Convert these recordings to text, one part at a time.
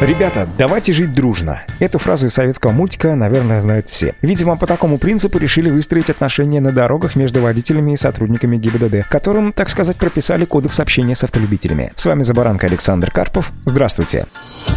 Ребята, давайте жить дружно. Эту фразу из советского мультика, наверное, знают все. Видимо, по такому принципу решили выстроить отношения на дорогах между водителями и сотрудниками ГИБДД, которым, так сказать, прописали кодекс общения с автолюбителями. С вами Забаранка Александр Карпов. Здравствуйте.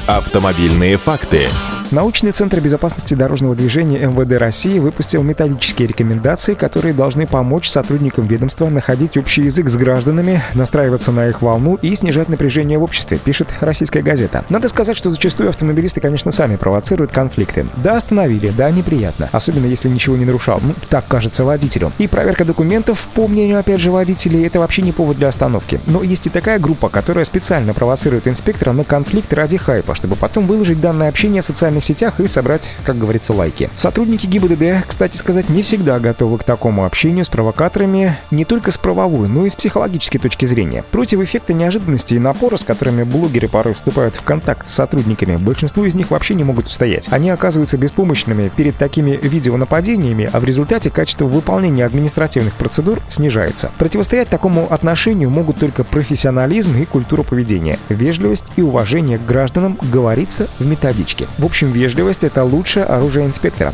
Автомобильные факты. Научный центр безопасности дорожного движения МВД России выпустил методические рекомендации, которые должны помочь сотрудникам ведомства находить общий язык с гражданами, настраиваться на их волну и снижать напряжение в обществе, пишет российская газета. Надо сказать, что зачастую автомобилисты, конечно, сами провоцируют конфликты. Да, остановили, да, неприятно. Особенно если ничего не нарушал. Ну, так кажется водителю. И проверка документов, по мнению, опять же, водителей, это вообще не повод для остановки. Но есть и такая группа, которая специально провоцирует инспектора на конфликт ради хайпа, чтобы потом выложить данное общение в социальных социальных сетях и собрать, как говорится, лайки. Сотрудники ГИБДД, кстати сказать, не всегда готовы к такому общению с провокаторами не только с правовой, но и с психологической точки зрения. Против эффекта неожиданности и напора, с которыми блогеры порой вступают в контакт с сотрудниками, большинство из них вообще не могут устоять. Они оказываются беспомощными перед такими видеонападениями, а в результате качество выполнения административных процедур снижается. Противостоять такому отношению могут только профессионализм и культура поведения, вежливость и уважение к гражданам говорится в методичке. В общем, вежливость — это лучшее оружие инспектора.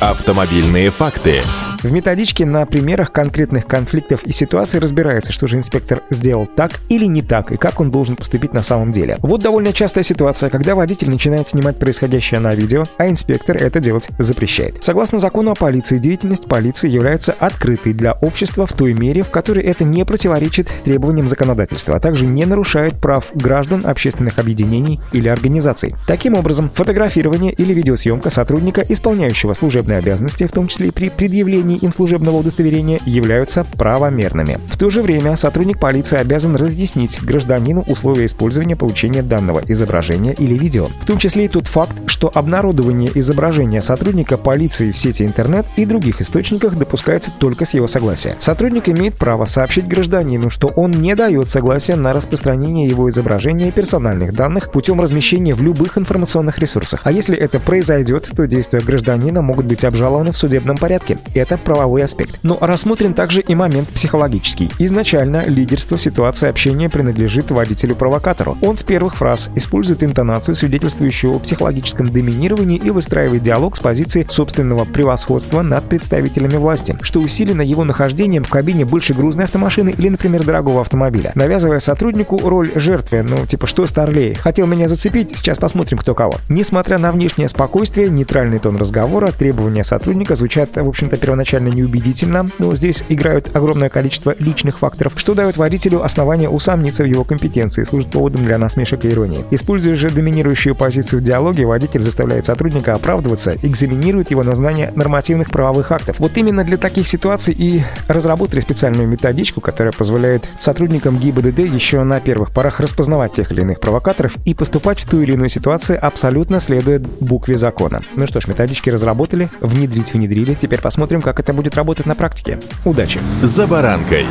Автомобильные факты. В методичке на примерах конкретных конфликтов и ситуаций разбирается, что же инспектор сделал так или не так, и как он должен поступить на самом деле. Вот довольно частая ситуация, когда водитель начинает снимать происходящее на видео, а инспектор это делать запрещает. Согласно закону о полиции, деятельность полиции является открытой для общества в той мере, в которой это не противоречит требованиям законодательства, а также не нарушает прав граждан, общественных объединений или организаций. Таким образом, фотографирование или видеосъемка сотрудника, исполняющего служебные обязанности, в том числе и при предъявлении выдании им служебного удостоверения являются правомерными. В то же время сотрудник полиции обязан разъяснить гражданину условия использования получения данного изображения или видео. В том числе и тот факт, что обнародование изображения сотрудника полиции в сети интернет и других источниках допускается только с его согласия. Сотрудник имеет право сообщить гражданину, что он не дает согласия на распространение его изображения и персональных данных путем размещения в любых информационных ресурсах. А если это произойдет, то действия гражданина могут быть обжалованы в судебном порядке. Это правовой аспект. Но рассмотрен также и момент психологический. Изначально лидерство в ситуации общения принадлежит водителю-провокатору. Он с первых фраз использует интонацию, свидетельствующую о психологическом доминировании и выстраивает диалог с позиции собственного превосходства над представителями власти, что усилено его нахождением в кабине больше грузной автомашины или, например, дорогого автомобиля, навязывая сотруднику роль жертвы, ну типа что старлей, хотел меня зацепить, сейчас посмотрим кто кого. Несмотря на внешнее спокойствие, нейтральный тон разговора, требования сотрудника звучат, в общем-то, первоначально изначально неубедительно, но здесь играют огромное количество личных факторов, что дает водителю основание усомниться в его компетенции, служит поводом для насмешек и иронии. Используя же доминирующую позицию в диалоге, водитель заставляет сотрудника оправдываться, экзаменирует его на знание нормативных правовых актов. Вот именно для таких ситуаций и разработали специальную методичку, которая позволяет сотрудникам ГИБДД еще на первых порах распознавать тех или иных провокаторов и поступать в ту или иную ситуацию абсолютно следуя букве закона. Ну что ж, методички разработали, внедрить внедрили, теперь посмотрим, как это будет работать на практике. Удачи! «За баранкой»